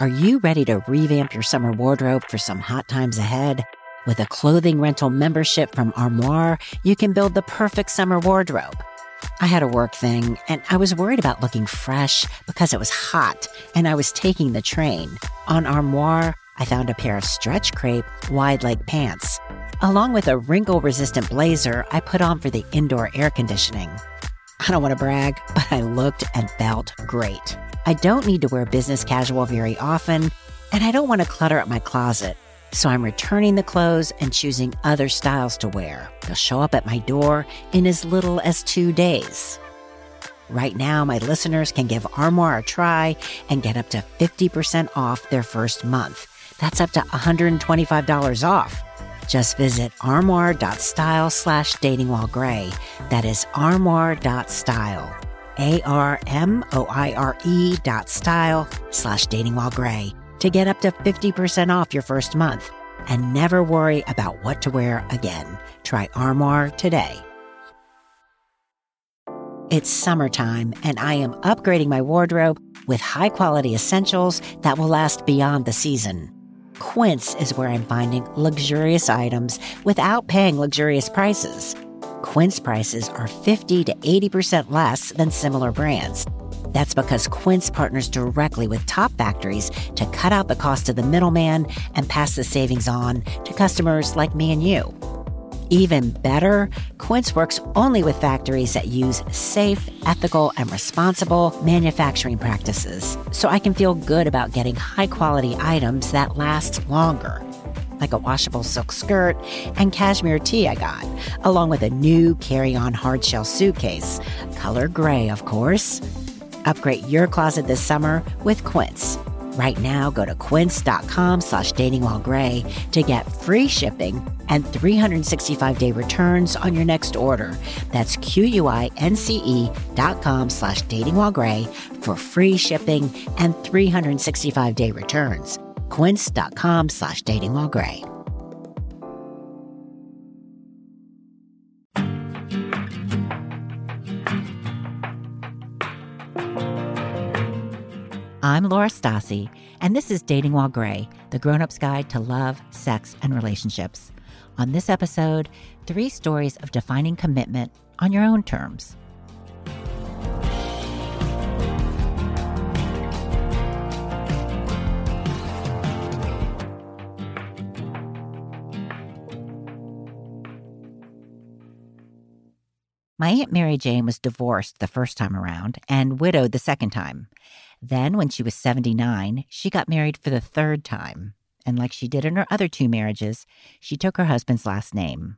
Are you ready to revamp your summer wardrobe for some hot times ahead? With a clothing rental membership from Armoire, you can build the perfect summer wardrobe. I had a work thing and I was worried about looking fresh because it was hot and I was taking the train. On Armoire, I found a pair of stretch crepe wide leg pants, along with a wrinkle resistant blazer I put on for the indoor air conditioning. I don't want to brag, but I looked and felt great. I don't need to wear business casual very often, and I don't want to clutter up my closet. So I'm returning the clothes and choosing other styles to wear. They'll show up at my door in as little as two days. Right now, my listeners can give Armoire a try and get up to 50% off their first month. That's up to $125 off. Just visit armoire.style slash dating while gray. That is armoire.style. A R M O I R E dot style slash dating while gray to get up to 50% off your first month and never worry about what to wear again. Try Armoire today. It's summertime, and I am upgrading my wardrobe with high quality essentials that will last beyond the season. Quince is where I'm finding luxurious items without paying luxurious prices. Quince prices are 50 to 80% less than similar brands. That's because Quince partners directly with top factories to cut out the cost of the middleman and pass the savings on to customers like me and you. Even better, Quince works only with factories that use safe, ethical, and responsible manufacturing practices, so I can feel good about getting high quality items that last longer. Like a washable silk skirt and cashmere tee I got, along with a new carry on hardshell suitcase, color gray, of course. Upgrade your closet this summer with Quince. Right now, go to quince.com slash dating to get free shipping and 365 day returns on your next order. That's Q-U-I-N-C-E dot com slash dating for free shipping and 365 day returns. Quince.com slash dating. I'm Laura Stassi, and this is Dating While Gray, the grown up's guide to love, sex, and relationships. On this episode, three stories of defining commitment on your own terms. My Aunt Mary Jane was divorced the first time around and widowed the second time. Then, when she was 79, she got married for the third time. And like she did in her other two marriages, she took her husband's last name.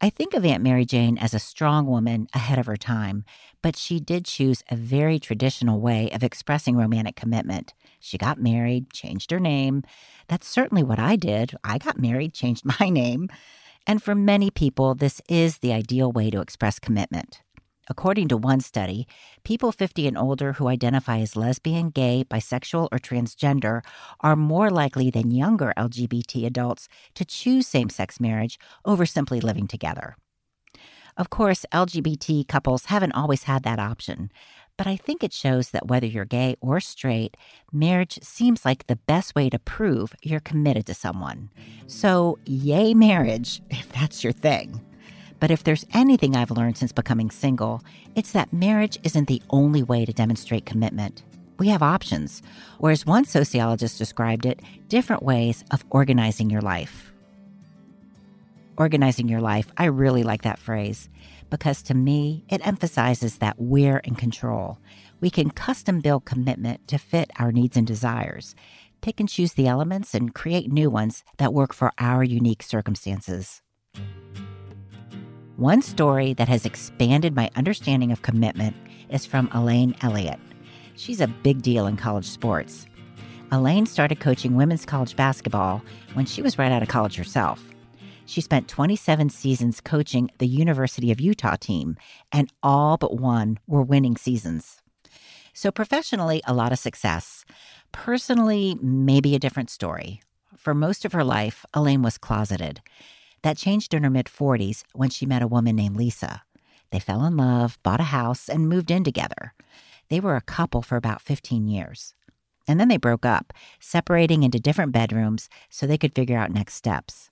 I think of Aunt Mary Jane as a strong woman ahead of her time, but she did choose a very traditional way of expressing romantic commitment. She got married, changed her name. That's certainly what I did. I got married, changed my name. And for many people, this is the ideal way to express commitment. According to one study, people 50 and older who identify as lesbian, gay, bisexual, or transgender are more likely than younger LGBT adults to choose same sex marriage over simply living together. Of course, LGBT couples haven't always had that option, but I think it shows that whether you're gay or straight, marriage seems like the best way to prove you're committed to someone. So, yay, marriage, if that's your thing. But if there's anything I've learned since becoming single, it's that marriage isn't the only way to demonstrate commitment. We have options, or as one sociologist described it, different ways of organizing your life. Organizing your life, I really like that phrase because to me, it emphasizes that we're in control. We can custom build commitment to fit our needs and desires, pick and choose the elements, and create new ones that work for our unique circumstances. One story that has expanded my understanding of commitment is from Elaine Elliott. She's a big deal in college sports. Elaine started coaching women's college basketball when she was right out of college herself. She spent 27 seasons coaching the University of Utah team, and all but one were winning seasons. So, professionally, a lot of success. Personally, maybe a different story. For most of her life, Elaine was closeted. That changed in her mid 40s when she met a woman named Lisa. They fell in love, bought a house, and moved in together. They were a couple for about 15 years. And then they broke up, separating into different bedrooms so they could figure out next steps.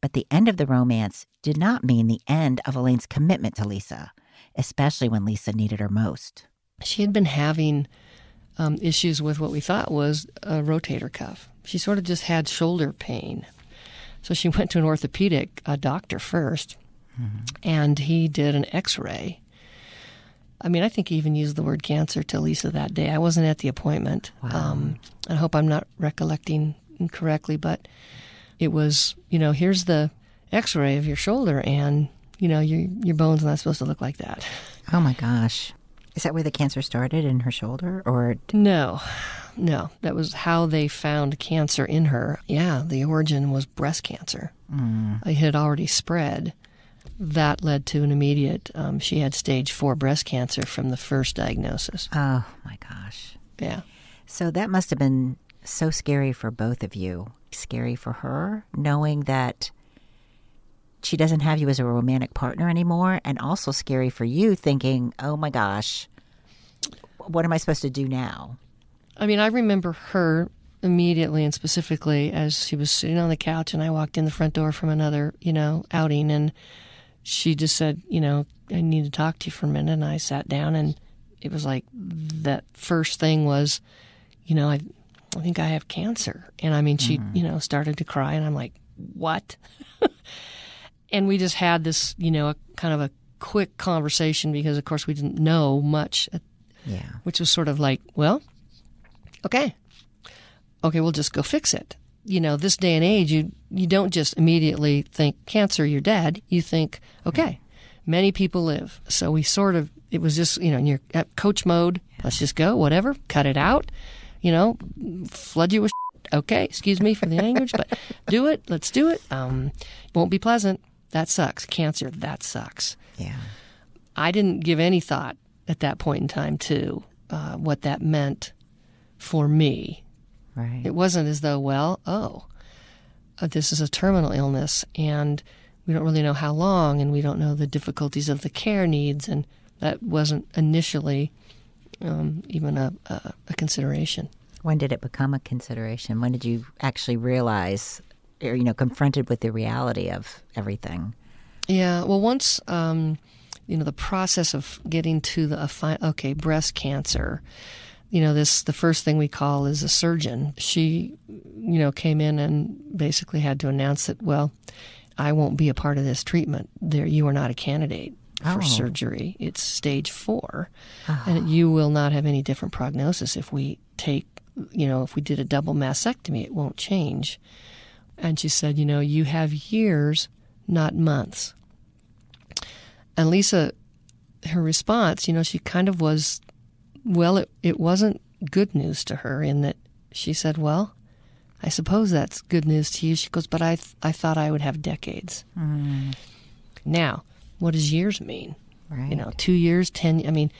But the end of the romance did not mean the end of Elaine's commitment to Lisa, especially when Lisa needed her most. She had been having um, issues with what we thought was a rotator cuff. She sort of just had shoulder pain. So she went to an orthopedic uh, doctor 1st mm-hmm. and he did an x ray. I mean, I think he even used the word cancer to Lisa that day. I wasn't at the appointment. Wow. Um, I hope I'm not recollecting incorrectly, but it was, you know, here's the x ray of your shoulder, and, you know, your, your bone's are not supposed to look like that. Oh my gosh. Is that where the cancer started in her shoulder or No. No, that was how they found cancer in her. Yeah, the origin was breast cancer. Mm. It had already spread. That led to an immediate, um, she had stage four breast cancer from the first diagnosis. Oh my gosh. Yeah. So that must have been so scary for both of you. Scary for her, knowing that she doesn't have you as a romantic partner anymore, and also scary for you, thinking, oh my gosh, what am I supposed to do now? I mean, I remember her immediately and specifically as she was sitting on the couch and I walked in the front door from another, you know, outing and she just said, you know, I need to talk to you for a minute and I sat down and it was like that first thing was, you know, I I think I have cancer. And I mean she, mm. you know, started to cry and I'm like, "What?" and we just had this, you know, a kind of a quick conversation because of course we didn't know much yeah. Which was sort of like, well, okay, okay, we'll just go fix it. You know, this day and age, you you don't just immediately think cancer, you're dead. You think, okay, many people live. So we sort of, it was just, you know, in your at coach mode. Let's just go, whatever, cut it out. You know, flood you with. Okay, excuse me for the language, but do it. Let's do it. Um, won't be pleasant. That sucks. Cancer. That sucks. Yeah. I didn't give any thought at that point in time to uh, what that meant for me. Right. It wasn't as though, well, oh, uh, this is a terminal illness, and we don't really know how long, and we don't know the difficulties of the care needs, and that wasn't initially um, even a, a, a consideration. When did it become a consideration? When did you actually realize, or you know, confronted with the reality of everything? Yeah. Well, once. Um, you know the process of getting to the fi- okay breast cancer you know this the first thing we call is a surgeon she you know came in and basically had to announce that well i won't be a part of this treatment there you are not a candidate for oh. surgery it's stage 4 oh. and you will not have any different prognosis if we take you know if we did a double mastectomy it won't change and she said you know you have years not months and Lisa, her response, you know, she kind of was, well, it, it wasn't good news to her in that she said, well, I suppose that's good news to you. She goes, but I, th- I thought I would have decades. Mm. Now, what does years mean? Right. You know, two years, ten, I mean,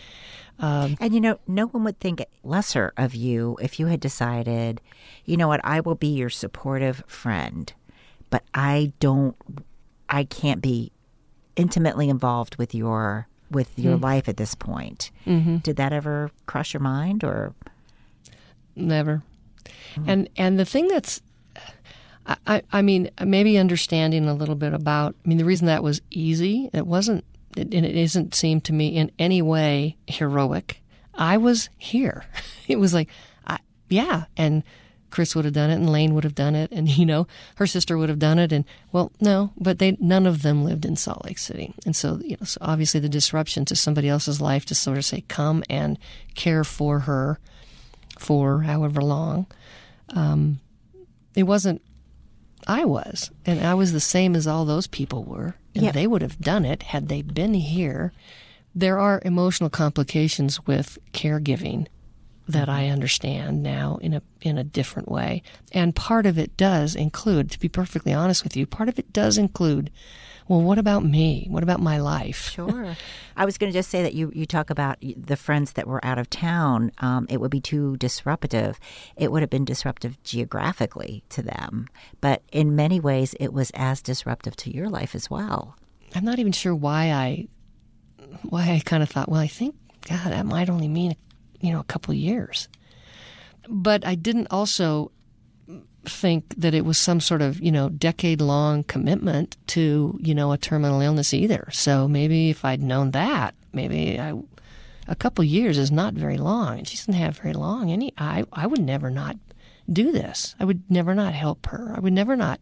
um, and you know, no one would think lesser of you if you had decided, you know what, I will be your supportive friend, but I don't, I can't be intimately involved with your with your mm. life at this point. Mm-hmm. Did that ever cross your mind or never? Mm. And and the thing that's I, I mean, maybe understanding a little bit about. I mean, the reason that was easy, it wasn't, it, and it isn't seem to me in any way heroic. I was here. It was like, I, yeah, and Chris would have done it and Lane would have done it and you know her sister would have done it and well no but they none of them lived in Salt Lake City and so you know so obviously the disruption to somebody else's life to sort of say come and care for her for however long um, it wasn't I was and I was the same as all those people were and yeah. they would have done it had they been here there are emotional complications with caregiving that I mm-hmm. understand now in a in a different way. And part of it does include, to be perfectly honest with you, part of it does include, well, what about me? What about my life? Sure. I was going to just say that you you talk about the friends that were out of town. Um, it would be too disruptive. It would have been disruptive geographically to them, but in many ways, it was as disruptive to your life as well. I'm not even sure why I why I kind of thought, well, I think God, that might only mean you know, a couple years. but I didn't also think that it was some sort of you know decade long commitment to you know a terminal illness either. So maybe if I'd known that, maybe I a couple years is not very long, and she doesn't have very long. Any I I would never not do this. I would never not help her. I would never not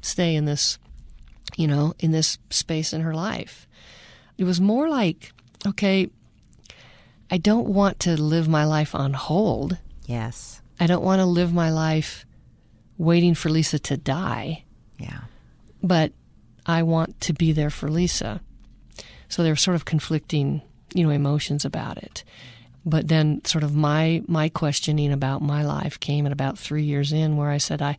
stay in this you know in this space in her life. It was more like okay, I don't want to live my life on hold. Yes. I don't want to live my life waiting for Lisa to die. Yeah. But I want to be there for Lisa. So there were sort of conflicting, you know, emotions about it. But then sort of my my questioning about my life came at about three years in where I said I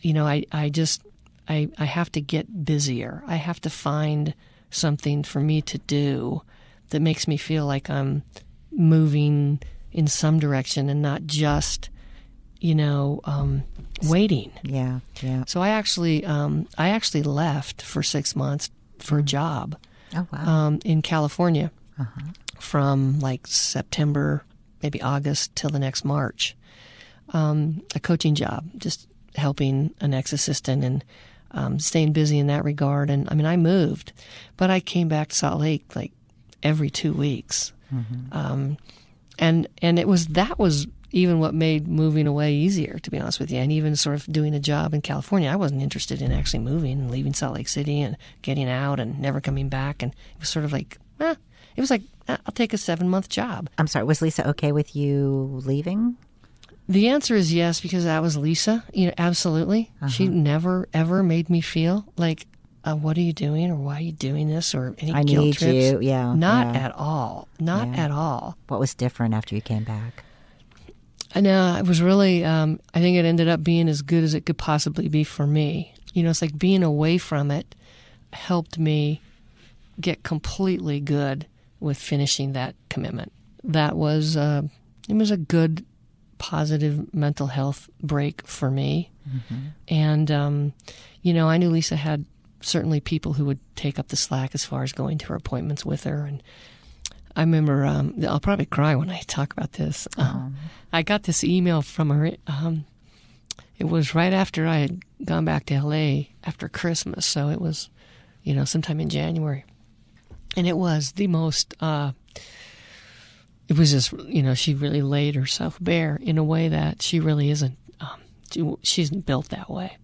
you know, I, I just I, I have to get busier. I have to find something for me to do that makes me feel like I'm moving in some direction and not just, you know, um, waiting. Yeah. Yeah. So I actually, um, I actually left for six months for a job Oh wow. um, in California from like September, maybe August till the next March. Um, a coaching job, just helping an ex assistant and um, staying busy in that regard. And I mean, I moved, but I came back to Salt Lake like every two weeks. Um, and and it was that was even what made moving away easier, to be honest with you. And even sort of doing a job in California, I wasn't interested in actually moving and leaving Salt Lake City and getting out and never coming back. And it was sort of like, eh, it was like eh, I'll take a seven month job. I'm sorry. Was Lisa okay with you leaving? The answer is yes because that was Lisa. You know, absolutely. She never ever made me feel like, uh, "What are you doing?" or "Why are you doing this?" or any I guilt need trips. you. Yeah, not yeah. at all. Not Yeah. at all. What was different after you came back? And uh, it was really, um, I think it ended up being as good as it could possibly be for me. You know, it's like being away from it helped me get completely good with finishing that commitment. That was, uh, it was a good, positive mental health break for me. And, um, you know, I knew Lisa had certainly people who would take up the slack as far as going to her appointments with her. And I remember, um, I'll probably cry when I talk about this. Um, I got this email from her. Um, it was right after I had gone back to LA after Christmas. So it was, you know, sometime in January. And it was the most, uh, it was just, you know, she really laid herself bare in a way that she really isn't, um, she, she isn't built that way.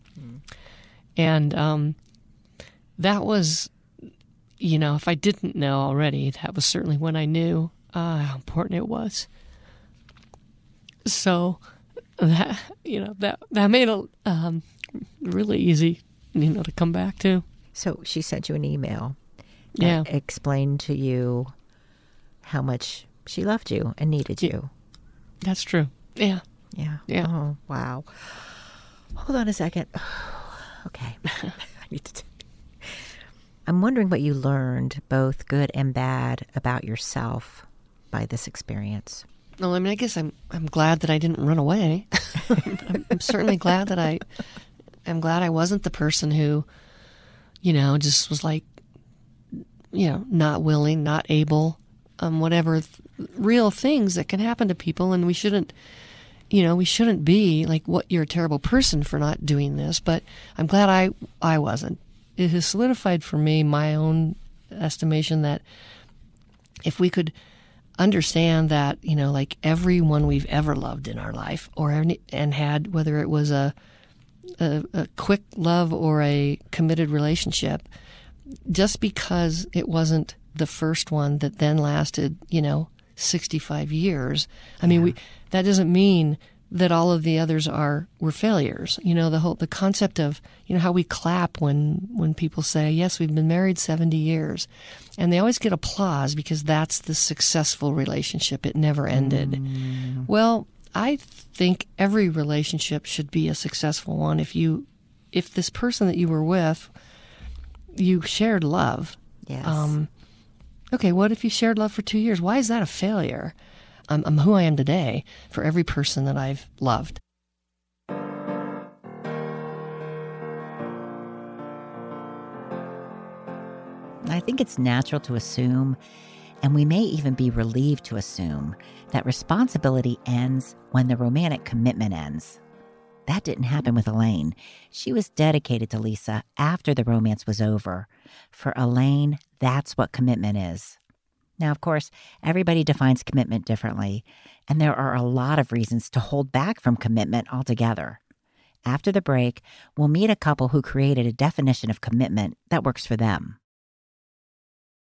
And, um, that was, you know, if I didn't know already, that was certainly when I knew uh, how important it was. So that you know that that made it um, really easy, you know, to come back to. So she sent you an email. that Yeah. explained to you how much she loved you and needed you. That's true. Yeah. Yeah. Yeah. Oh, wow. Hold on a second. Okay. I need to. I'm wondering what you learned, both good and bad, about yourself by this experience. Well, I mean, I guess I'm I'm glad that I didn't run away. I'm, I'm certainly glad that I I'm glad I wasn't the person who, you know, just was like, you know, not willing, not able, um, whatever th- real things that can happen to people, and we shouldn't, you know, we shouldn't be like, what you're a terrible person for not doing this. But I'm glad I I wasn't. It has solidified for me my own estimation that if we could understand that you know like everyone we've ever loved in our life or any, and had whether it was a, a a quick love or a committed relationship just because it wasn't the first one that then lasted you know 65 years i mean we that doesn't mean that all of the others are were failures you know the whole the concept of you know how we clap when when people say yes we've been married 70 years and they always get applause because that's the successful relationship it never ended well i think every relationship should be a successful one if you if this person that you were with you shared love Yes. um, okay, what if you shared love for two years? Why is that a failure? I'm, I'm who I am today for every person that I've loved. I think it's natural to assume And we may even be relieved to assume that responsibility ends when the romantic commitment ends. That didn't happen with Elaine. She was dedicated to Lisa after the romance was over. For Elaine, that's what commitment is. Now, of course, everybody defines commitment differently, and there are a lot of reasons to hold back from commitment altogether. After the break, we'll meet a couple who created a definition of commitment that works for them.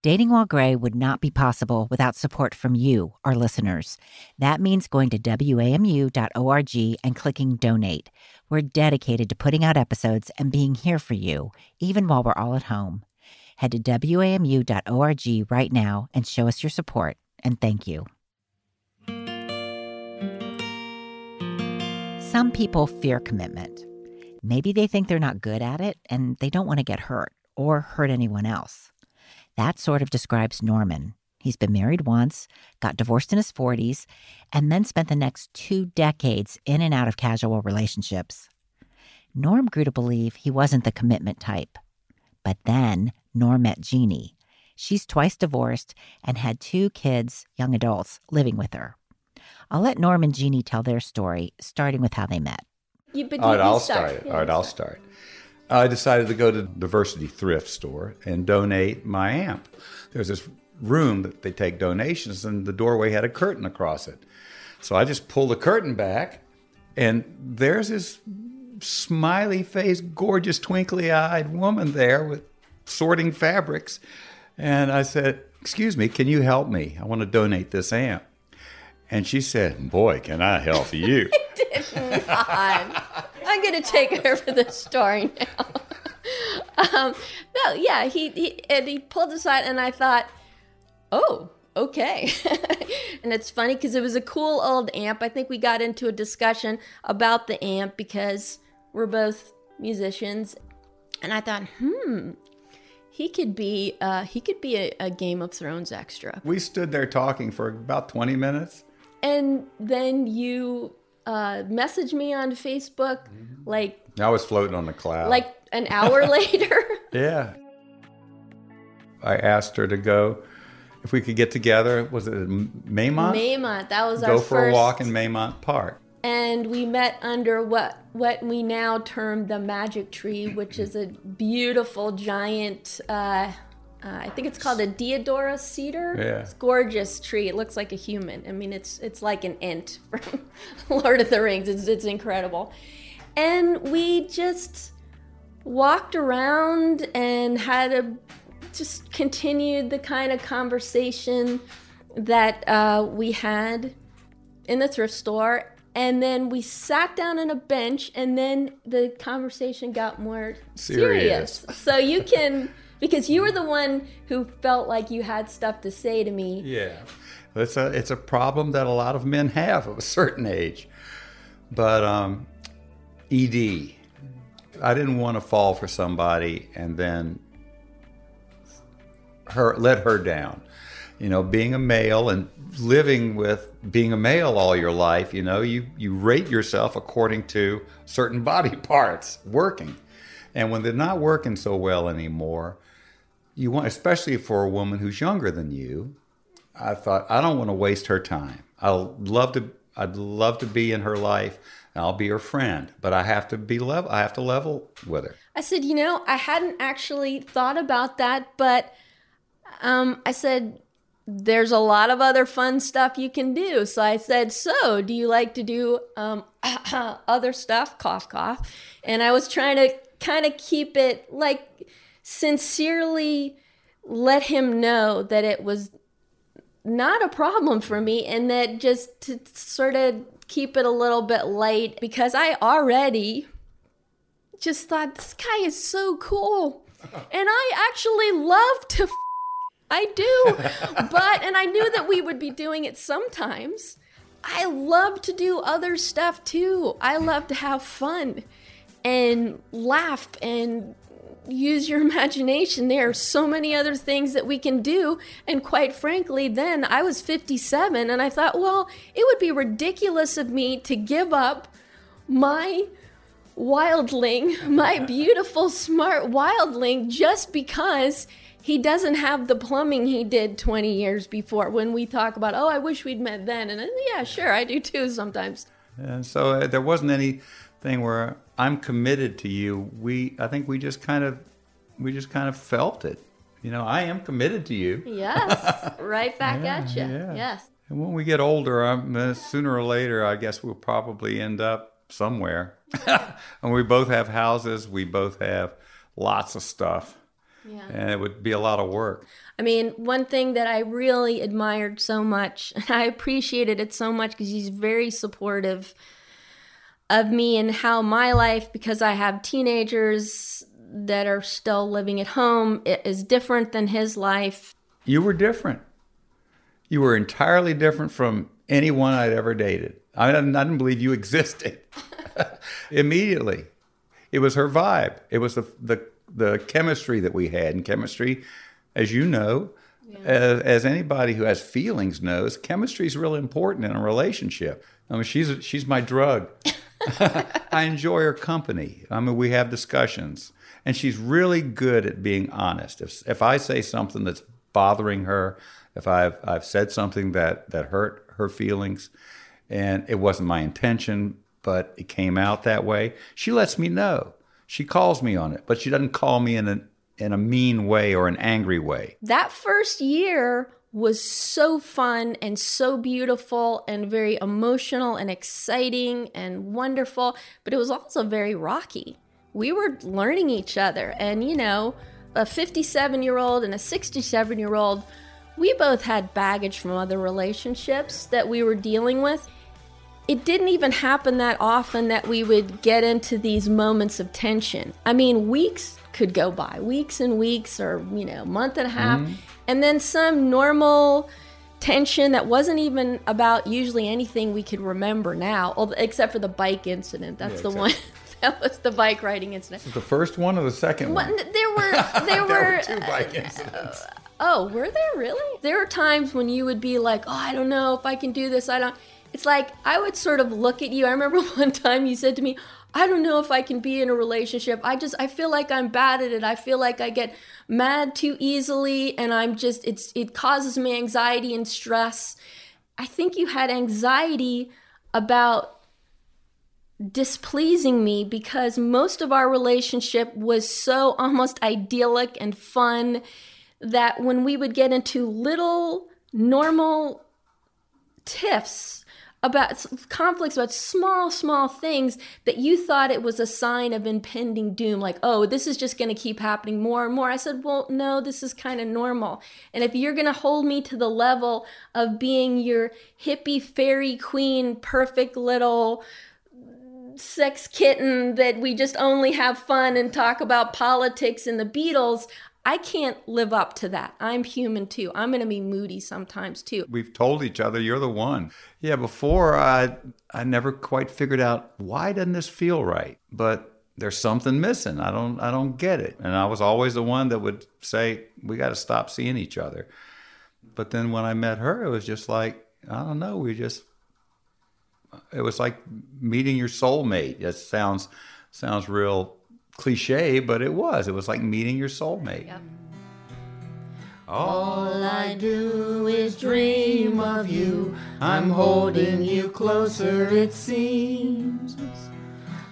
Dating While Gray would not be possible without support from you, our listeners. That means going to WAMU.org and clicking donate. We're dedicated to putting out episodes and being here for you, even while we're all at home. Head to WAMU.org right now and show us your support, and thank you. Some people fear commitment. Maybe they think they're not good at it and they don't want to get hurt or hurt anyone else. That sort of describes Norman. He's been married once, got divorced in his 40s, and then spent the next two decades in and out of casual relationships. Norm grew to believe he wasn't the commitment type. But then Norm met Jeannie. She's twice divorced and had two kids, young adults, living with her. I'll let Norm and Jeannie tell their story, starting with how they met. You, but All right, you- you I'll start. start. All right, I'll start. start. I decided to go to the Diversity Thrift Store and donate my amp. There's this room that they take donations, and the doorway had a curtain across it. So I just pulled the curtain back, and there's this smiley faced, gorgeous, twinkly eyed woman there with sorting fabrics. And I said, Excuse me, can you help me? I want to donate this amp. And she said, Boy, can I help you? I'm going to take over the story now. um, no, yeah, he, he and he pulled aside, and I thought, oh, okay. and it's funny because it was a cool old amp. I think we got into a discussion about the amp because we're both musicians, and I thought, hmm, he could be uh, he could be a, a Game of Thrones extra. We stood there talking for about 20 minutes. And then you uh, messaged me on Facebook like I was floating on the cloud. like an hour later. yeah. I asked her to go, if we could get together, was it Maymont? Maymont, that was go our go for first. a walk in Maymont Park. And we met under what what we now term the magic tree, which is a beautiful giant. Uh, uh, I think it's called a Deodora cedar. Yeah. It's a gorgeous tree. It looks like a human. I mean, it's it's like an ent from Lord of the Rings. It's it's incredible, and we just walked around and had a just continued the kind of conversation that uh, we had in the thrift store and then we sat down on a bench and then the conversation got more serious, Serious. so you can because you were the one who felt like you had stuff to say to me Yeah. It's a, it's a problem that a lot of men have of a certain age. But um, ED, I didn't want to fall for somebody and then her let her down. You know, being a male and living with being a male all your life, you know, you, you rate yourself according to certain body parts working. And when they're not working so well anymore, you want, especially for a woman who's younger than you, I thought I don't want to waste her time. I'll love to. I'd love to be in her life. I'll be her friend, but I have to be level. I have to level with her. I said, you know, I hadn't actually thought about that, but um, I said, there's a lot of other fun stuff you can do. So I said, so do you like to do um, other stuff? Cough, cough. And I was trying to kind of keep it like sincerely let him know that it was not a problem for me and that just to sort of keep it a little bit light because I already just thought this guy is so cool and I actually love to f- I do but and I knew that we would be doing it sometimes I love to do other stuff too I love to have fun and laugh and use your imagination. There are so many other things that we can do. And quite frankly, then I was 57 and I thought, well, it would be ridiculous of me to give up my wildling, my beautiful, smart wildling, just because he doesn't have the plumbing he did 20 years before when we talk about oh i wish we'd met then and yeah sure i do too sometimes. And so uh, there wasn't anything where i'm committed to you. We i think we just kind of we just kind of felt it. You know i am committed to you. Yes right back Yeah, at you yeah. yes. And when we get older um, uh, sooner or later i guess we'll probably end up somewhere. And we both have houses. We both have lots of stuff yeah and it would be a lot of work I mean, one thing that I really admired so much, and I appreciated it so much because he's very supportive of me and how my life, because I have teenagers that are still living at home, it is different than his life. you were different. You were entirely different from anyone I'd ever dated. I didn't, I didn't believe you existed. Immediately, it was her vibe. It was the the the chemistry that we had. And chemistry, as you know, as, as anybody who has feelings knows, chemistry is really important in a relationship. I mean, she's she's my drug. I enjoy her company. I mean, we have discussions, and she's really good at being honest. If if I say something that's bothering her, if I've I've said something that that hurt her feelings, and it wasn't my intention, but it came out that way, she lets me know. She calls me on it, but she doesn't call me in a in a mean way or an angry way. That first year was so fun and so beautiful and very emotional and exciting and wonderful, but it was also very rocky. We were learning each other, and you know, a 57 year old and a 67 year old, we both had baggage from other relationships that we were dealing with. It didn't even happen that often that we would get into these moments of tension. I mean, weeks could go by, weeks and weeks, or, you know, month and a half, mm-hmm. and then some normal tension that wasn't even about usually anything we could remember now, except for the bike incident. That's Yeah, the exactly. one. that was the bike riding incident. The first one or the second one? there were there There were were two bike uh, incidents. Oh, were there really? There were times when you would be like, "Oh, I don't know if I can do this. I don't." It's like I would sort of look at you. I remember one time you said to me, "I don't know if I can be in a relationship. I just I feel like I'm bad at it. I feel like I get mad too easily and I'm just it's it causes me anxiety and stress." I think you had anxiety about displeasing me because most of our relationship was so almost idyllic and fun that when we would get into little normal tiffs about conflicts about small small things that you thought it was a sign of impending doom like oh this is just going to keep happening more and more i said well no this is kind of normal and if you're going to hold me to the level of being your hippie fairy queen perfect little sex kitten that we just only have fun and talk about politics and the Beatles. I can't live up to that. I'm human too. I'm going to be moody sometimes too. We've told each other you're the one. Yeah, before I I never quite figured out why doesn't this feel right? But there's something missing. I don't I don't get it. And I was always the one that would say we got to stop seeing each other. But then when I met her, it was just like I don't know, we just it was like meeting your soulmate. It sounds sounds real cliche, but it was. It was like meeting your soulmate. All I do is dream of you. I'm holding you closer, it seems.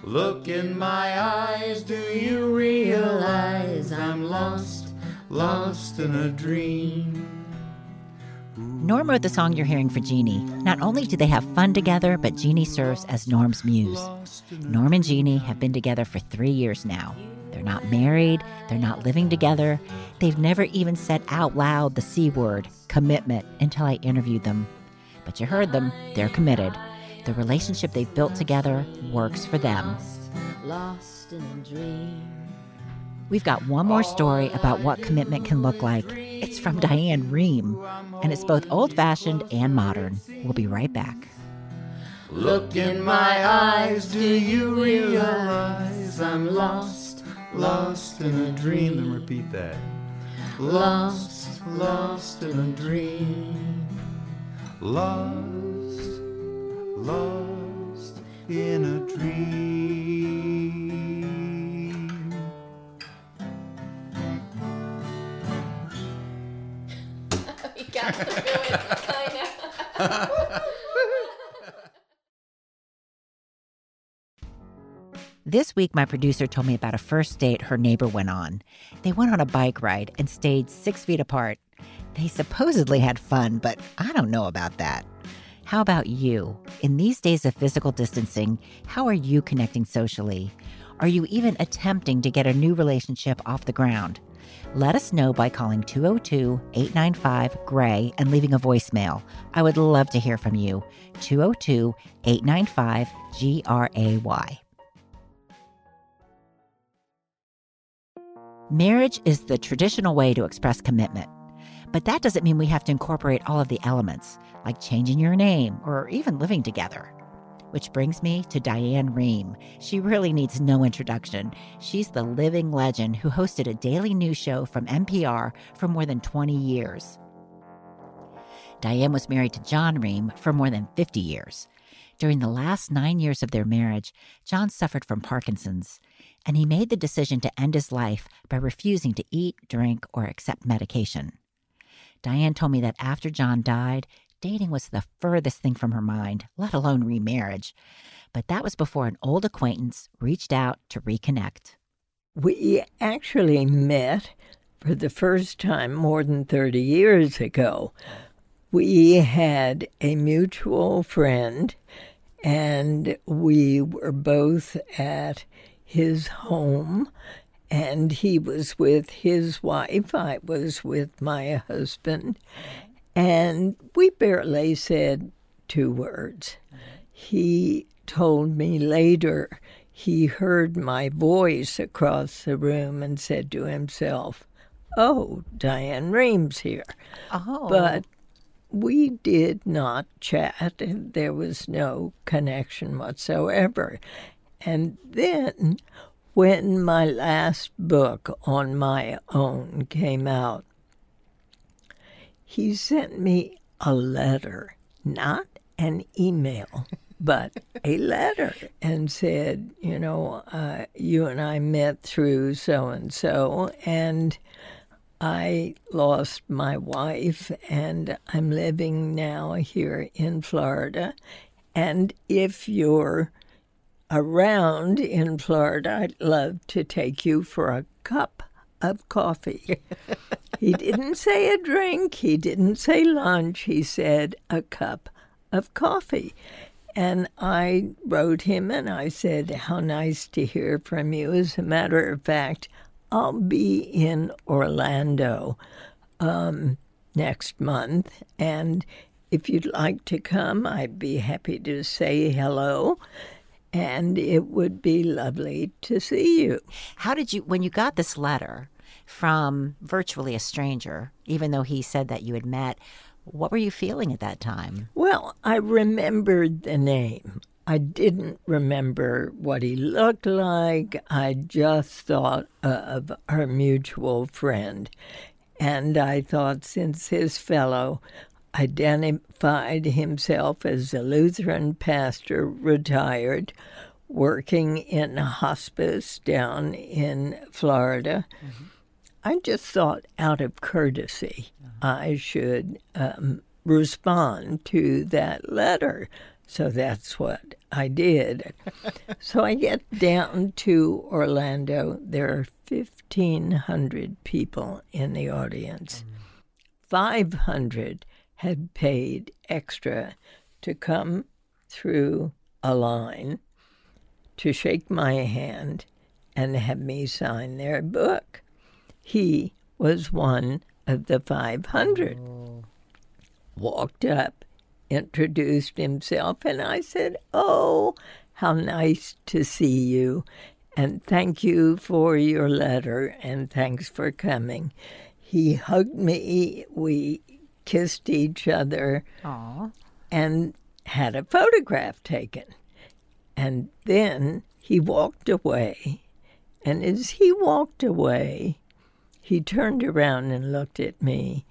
Look in my eyes, do you realize I'm lost, lost in a dream? Norm wrote the song you're hearing for Jeannie. Not only do they have fun together, but Jeannie serves as Norm's muse. Norm and Jeannie have been together for three years now. They're not married, they're not living together. They've never even said out loud the C word, commitment, until I interviewed them. But you heard them, they're committed. The relationship they've built together works for them. Lost in a dream. We've got one more story about what commitment can look like. It's from Diane Rehm, and it's both old fashioned and modern. We'll be right back. Look in my eyes, do you realize I'm lost, lost in a dream? And repeat that. Lost, lost in a dream. Lost, lost in a dream. This week, my producer told me about a first date her neighbor went on. They went on a bike ride and stayed six feet apart. They supposedly had fun, but I don't know about that. How about you? In these days of physical distancing, how are you connecting socially? Are you even attempting to get a new relationship off the ground? Let us know by calling 202 895 GRAY and leaving a voicemail. I would love to hear from you. 202 895 G R A Y. Marriage is the traditional way to express commitment. But that doesn't mean we have to incorporate all of the elements, like changing your name or even living together. Which brings me to Diane Rehm. She really needs no introduction. She's the living legend who hosted a daily news show from NPR for more than 20 years. Diane was married to John Rehm for more than 50 years. During the last nine years of their marriage, John suffered from Parkinson's, and he made the decision to end his life by refusing to eat, drink, or accept medication. Diane told me that after John died, dating was the furthest thing from her mind, let alone remarriage. But that was before an old acquaintance reached out to reconnect. We actually met for the first time more than 30 years ago. We had a mutual friend, and we were both at his home, and he was with his wife. I was with my husband, and we barely said two words. He told me later he heard my voice across the room and said to himself, Oh, Diane Rehm's here. Oh. But we did not chat, and there was no connection whatsoever. And then, when my last book on my own came out, he sent me a letter, not an email, but a letter, and said, You know, uh, you and I met through so and so, and I lost my wife, and I'm living now here in Florida. And if you're around in Florida, I'd love to take you for a cup of coffee. he didn't say a drink, he didn't say lunch, he said a cup of coffee. And I wrote him and I said, How nice to hear from you. As a matter of fact, I'll be in Orlando um, next month. And if you'd like to come, I'd be happy to say hello. And it would be lovely to see you. How did you, when you got this letter from virtually a stranger, even though he said that you had met, what were you feeling at that time? Well, I remembered the name. I didn't remember what he looked like. I just thought of our mutual friend. And I thought, since his fellow identified himself as a Lutheran pastor, retired, working in a hospice down in Florida, mm-hmm. I just thought, out of courtesy, uh-huh. I should um, respond to that letter. So that's what I did. so I get down to Orlando. There are 1,500 people in the audience. Mm. 500 had paid extra to come through a line to shake my hand and have me sign their book. He was one of the 500. Oh. Walked up, introduced himself, and I said, Oh, how nice to see you, and thank you for your letter, and thanks for coming. He hugged me. We kissed each other, Aww. and had a photograph taken. And then he walked away. And as he walked away, he turned around and looked at me.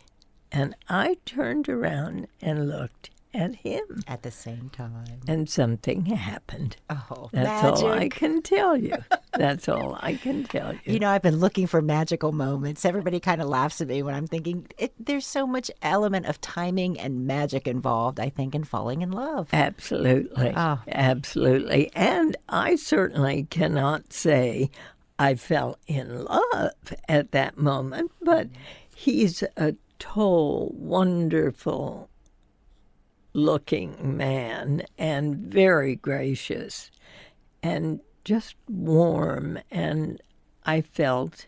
And I turned around and looked at him. At the same time. And something happened. Oh, That's magic. all I can tell you. That's all I can tell you. You know, I've been looking for magical moments. Everybody kind of laughs at me when I'm thinking it, there's so much element of timing and magic involved, I think, in falling in love. Absolutely. Oh. Absolutely. And I certainly cannot say I fell in love at that moment, but he's a tall, wonderful looking man and very gracious and just warm. And I felt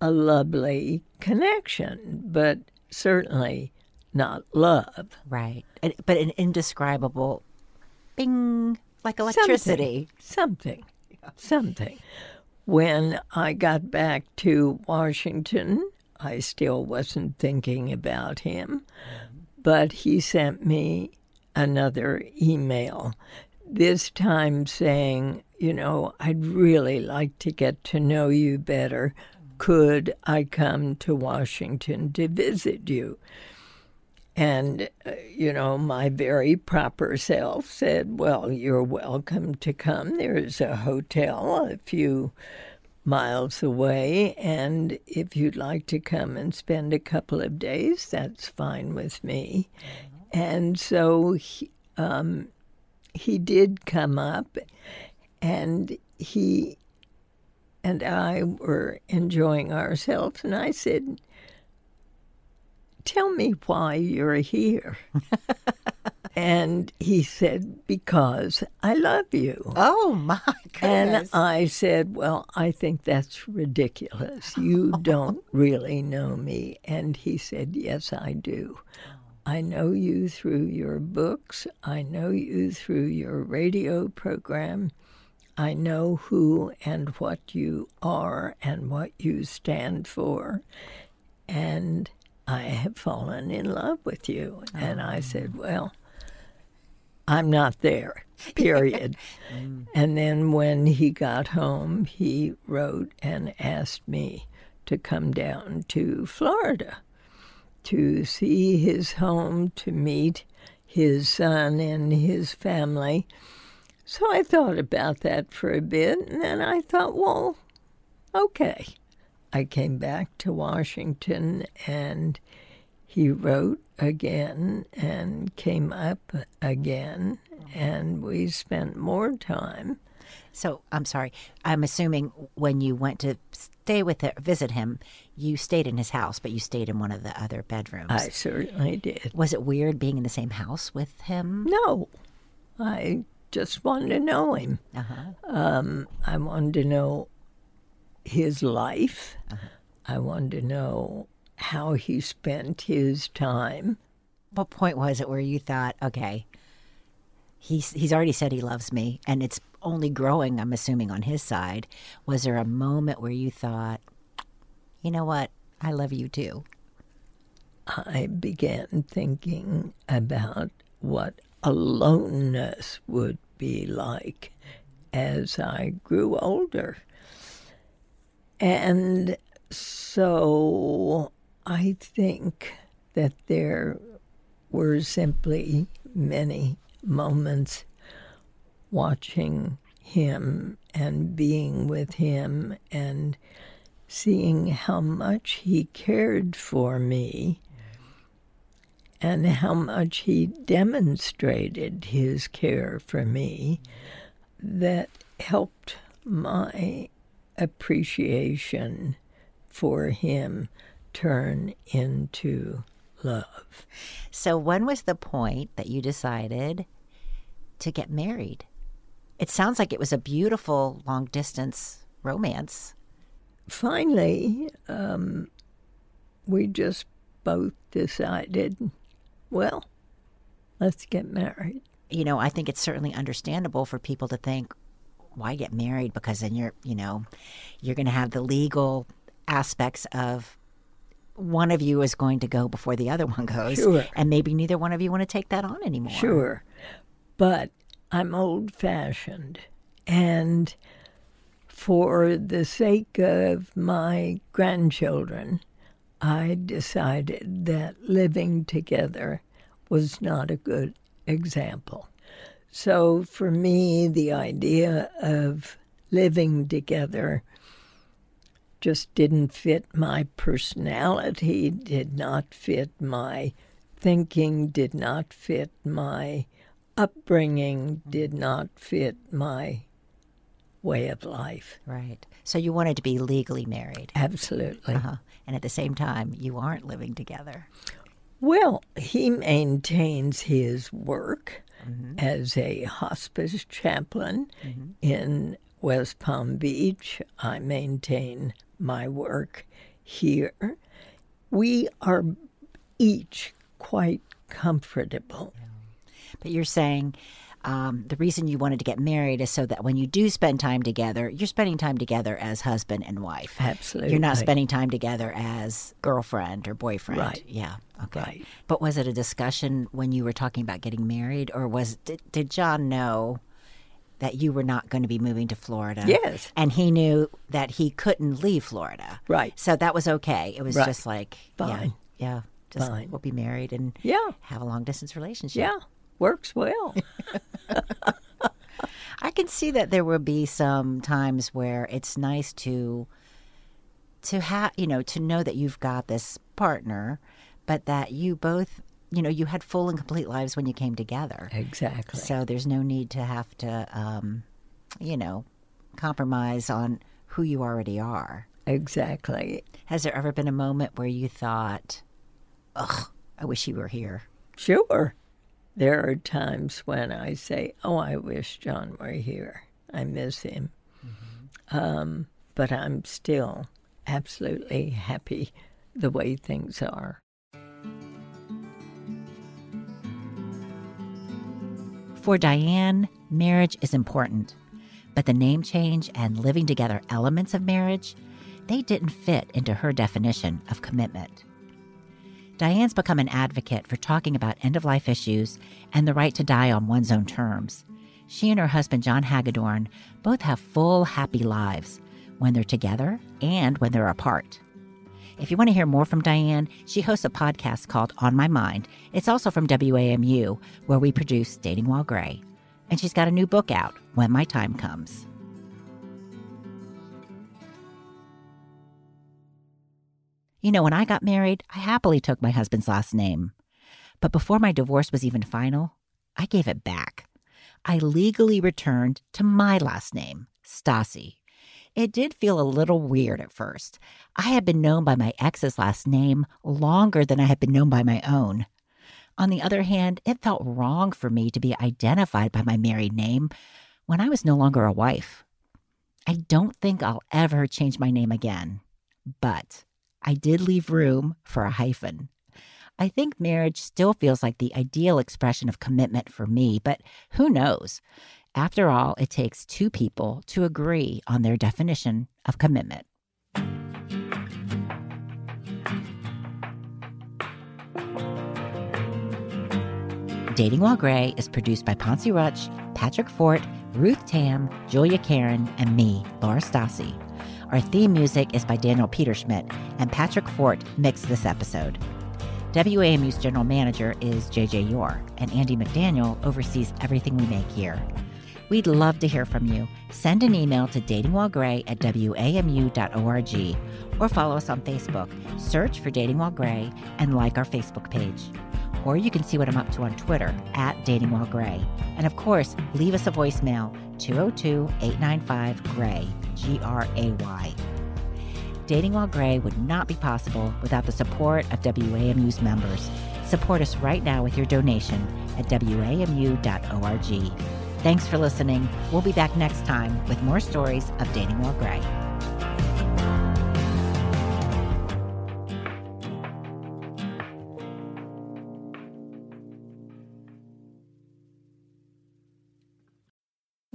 a lovely connection, but certainly not love. Right. But an indescribable bing, like electricity. Something. Something. When I got back to Washington, I still wasn't thinking about him, but he sent me another email, this time saying, you know, I'd really like to get to know you better. Could I come to Washington to visit you? And, uh, you know, my very proper self said, Well, you're welcome to come. There's a hotel a few miles away, and if you'd like to come and spend a couple of days, that's fine with me. And so he, um, he did come up, and he and I were enjoying ourselves, and I said, Tell me why you're here. and he said, Because I love you. Oh, my God. And. I said, Well, I think that's ridiculous. You don't really know me. And he said, Yes, I do. I know you through your books. I know you through your radio program. I know who and what you are and what you stand for. And I have fallen in love with you. And I said, oh. Well, I'm not there, period. Mm. and then when he got home, he wrote and asked me to come down to Florida to see his home, to meet his son and his family. So I thought about that for a bit, and then I thought, well, okay. I came back to Washington and he wrote again and came up again, and we spent more time. So I'm sorry. I'm assuming when you went to stay with it, visit him, you stayed in his house, but you stayed in one of the other bedrooms. I certainly did. Was it weird being in the same house with him? No, I just wanted to know him. Uh-huh. Um, I wanted to know his life. Uh-huh. I wanted to know how he spent his time. What point was it where you thought, okay, he's he's already said he loves me, and it's only growing. I'm assuming on his side. Was there a moment where you thought, you know what, I love you too? I began thinking about what aloneness would be like as I grew older. And so I think that there were simply many moments watching him and being with him and seeing how much he cared for me and how much he demonstrated his care for me that helped my appreciation for him turn into love. So when was the point that you decided to get married? It sounds like it was a beautiful long distance romance. Finally, um, we just both decided, well, let's get married. You know, I think it's certainly understandable for people to think, why get married? Because then you're, you know, you're going to have the legal aspects of one of you is going to go before the other one goes. Sure. And maybe neither one of you want to take that on anymore. Sure. But I'm old fashioned. And for the sake of my grandchildren, I decided that living together was not a good example. So for me, the idea of living together just didn't fit my personality, did not fit my thinking, did not fit my upbringing, did not fit my way of life. Right. So you wanted to be legally married. Absolutely. Uh-huh. And at the same time, you aren't living together. Well, he maintains his work mm-hmm. as a hospice chaplain mm-hmm. in West Palm Beach. I maintain my work here. We are each quite comfortable. But you're saying um, the reason you wanted to get married is so that when you do spend time together, you're spending time together as husband and wife. Absolutely. You're not spending time together as girlfriend or boyfriend. Right. Yeah. Okay. Right. But was it a discussion when you were talking about getting married, or was did, did John know? That you were not going to be moving to Florida. Yes. And he knew that he couldn't leave Florida. Right. So that was okay. It was right. just like, Fine. yeah, yeah just Fine. we'll be married and yeah. have a long distance relationship. Yeah works well. I can see that there will be some times where it's nice to to have you know to know that you've got this partner, but that you both you know you had full and complete lives when you came together. Exactly. So there's no need to have to um, you know compromise on who you already are. Exactly. Has there ever been a moment where you thought, "Ugh, I wish you were here"? Sure. There are times when I say, Oh, I wish John were here. I miss him. Mm-hmm. Um, but I'm still absolutely happy the way things are. For Diane, marriage is important, but the name change and living together elements of marriage, they didn't fit into her definition of commitment. Diane's become an advocate for talking about end of life issues and the right to die on one's own terms. She and her husband, John Hagedorn, both have full, happy lives when they're together and when they're apart. If you want to hear more from Diane, she hosts a podcast called On My Mind. It's also from WAMU, where we produce Dating While Gray. And she's got a new book out, When My Time Comes. You know, when I got married, I happily took my husband's last name. But before my divorce was even final, I gave it back. I legally returned to my last name, Stassi. It did feel a little weird at first. I had been known by my ex's last name longer than I had been known by my own. On the other hand, it felt wrong for me to be identified by my married name when I was no longer a wife. I don't think I'll ever change my name again, but I did leave room for a hyphen. I think marriage still feels like the ideal expression of commitment for me, but who knows? After all, it takes two people to agree on their definition of commitment. Dating While Gray is produced by Poncie Rutsch, Patrick Fort, Ruth Tam, Julia Karen, and me, Laura Stassi. Our theme music is by Daniel Peterschmidt, and Patrick Fort mixed this episode. WAMU's general manager is JJ Yore, and Andi McDaniel oversees everything we make here. We'd love to hear from you. Send an email to datingwhilegray at wamu.org or follow us on Facebook. Search for Dating While Gray and like our Facebook page. Or you can see what I'm up to on Twitter at Dating While Gray. And of course, leave us a voicemail 202 895 Gray, G R A Y. Dating While Gray would not be possible without the support of WAMU's members. Support us right now with your donation at WAMU.org. Thanks for listening. We'll be back next time with more stories of Dating While Gray.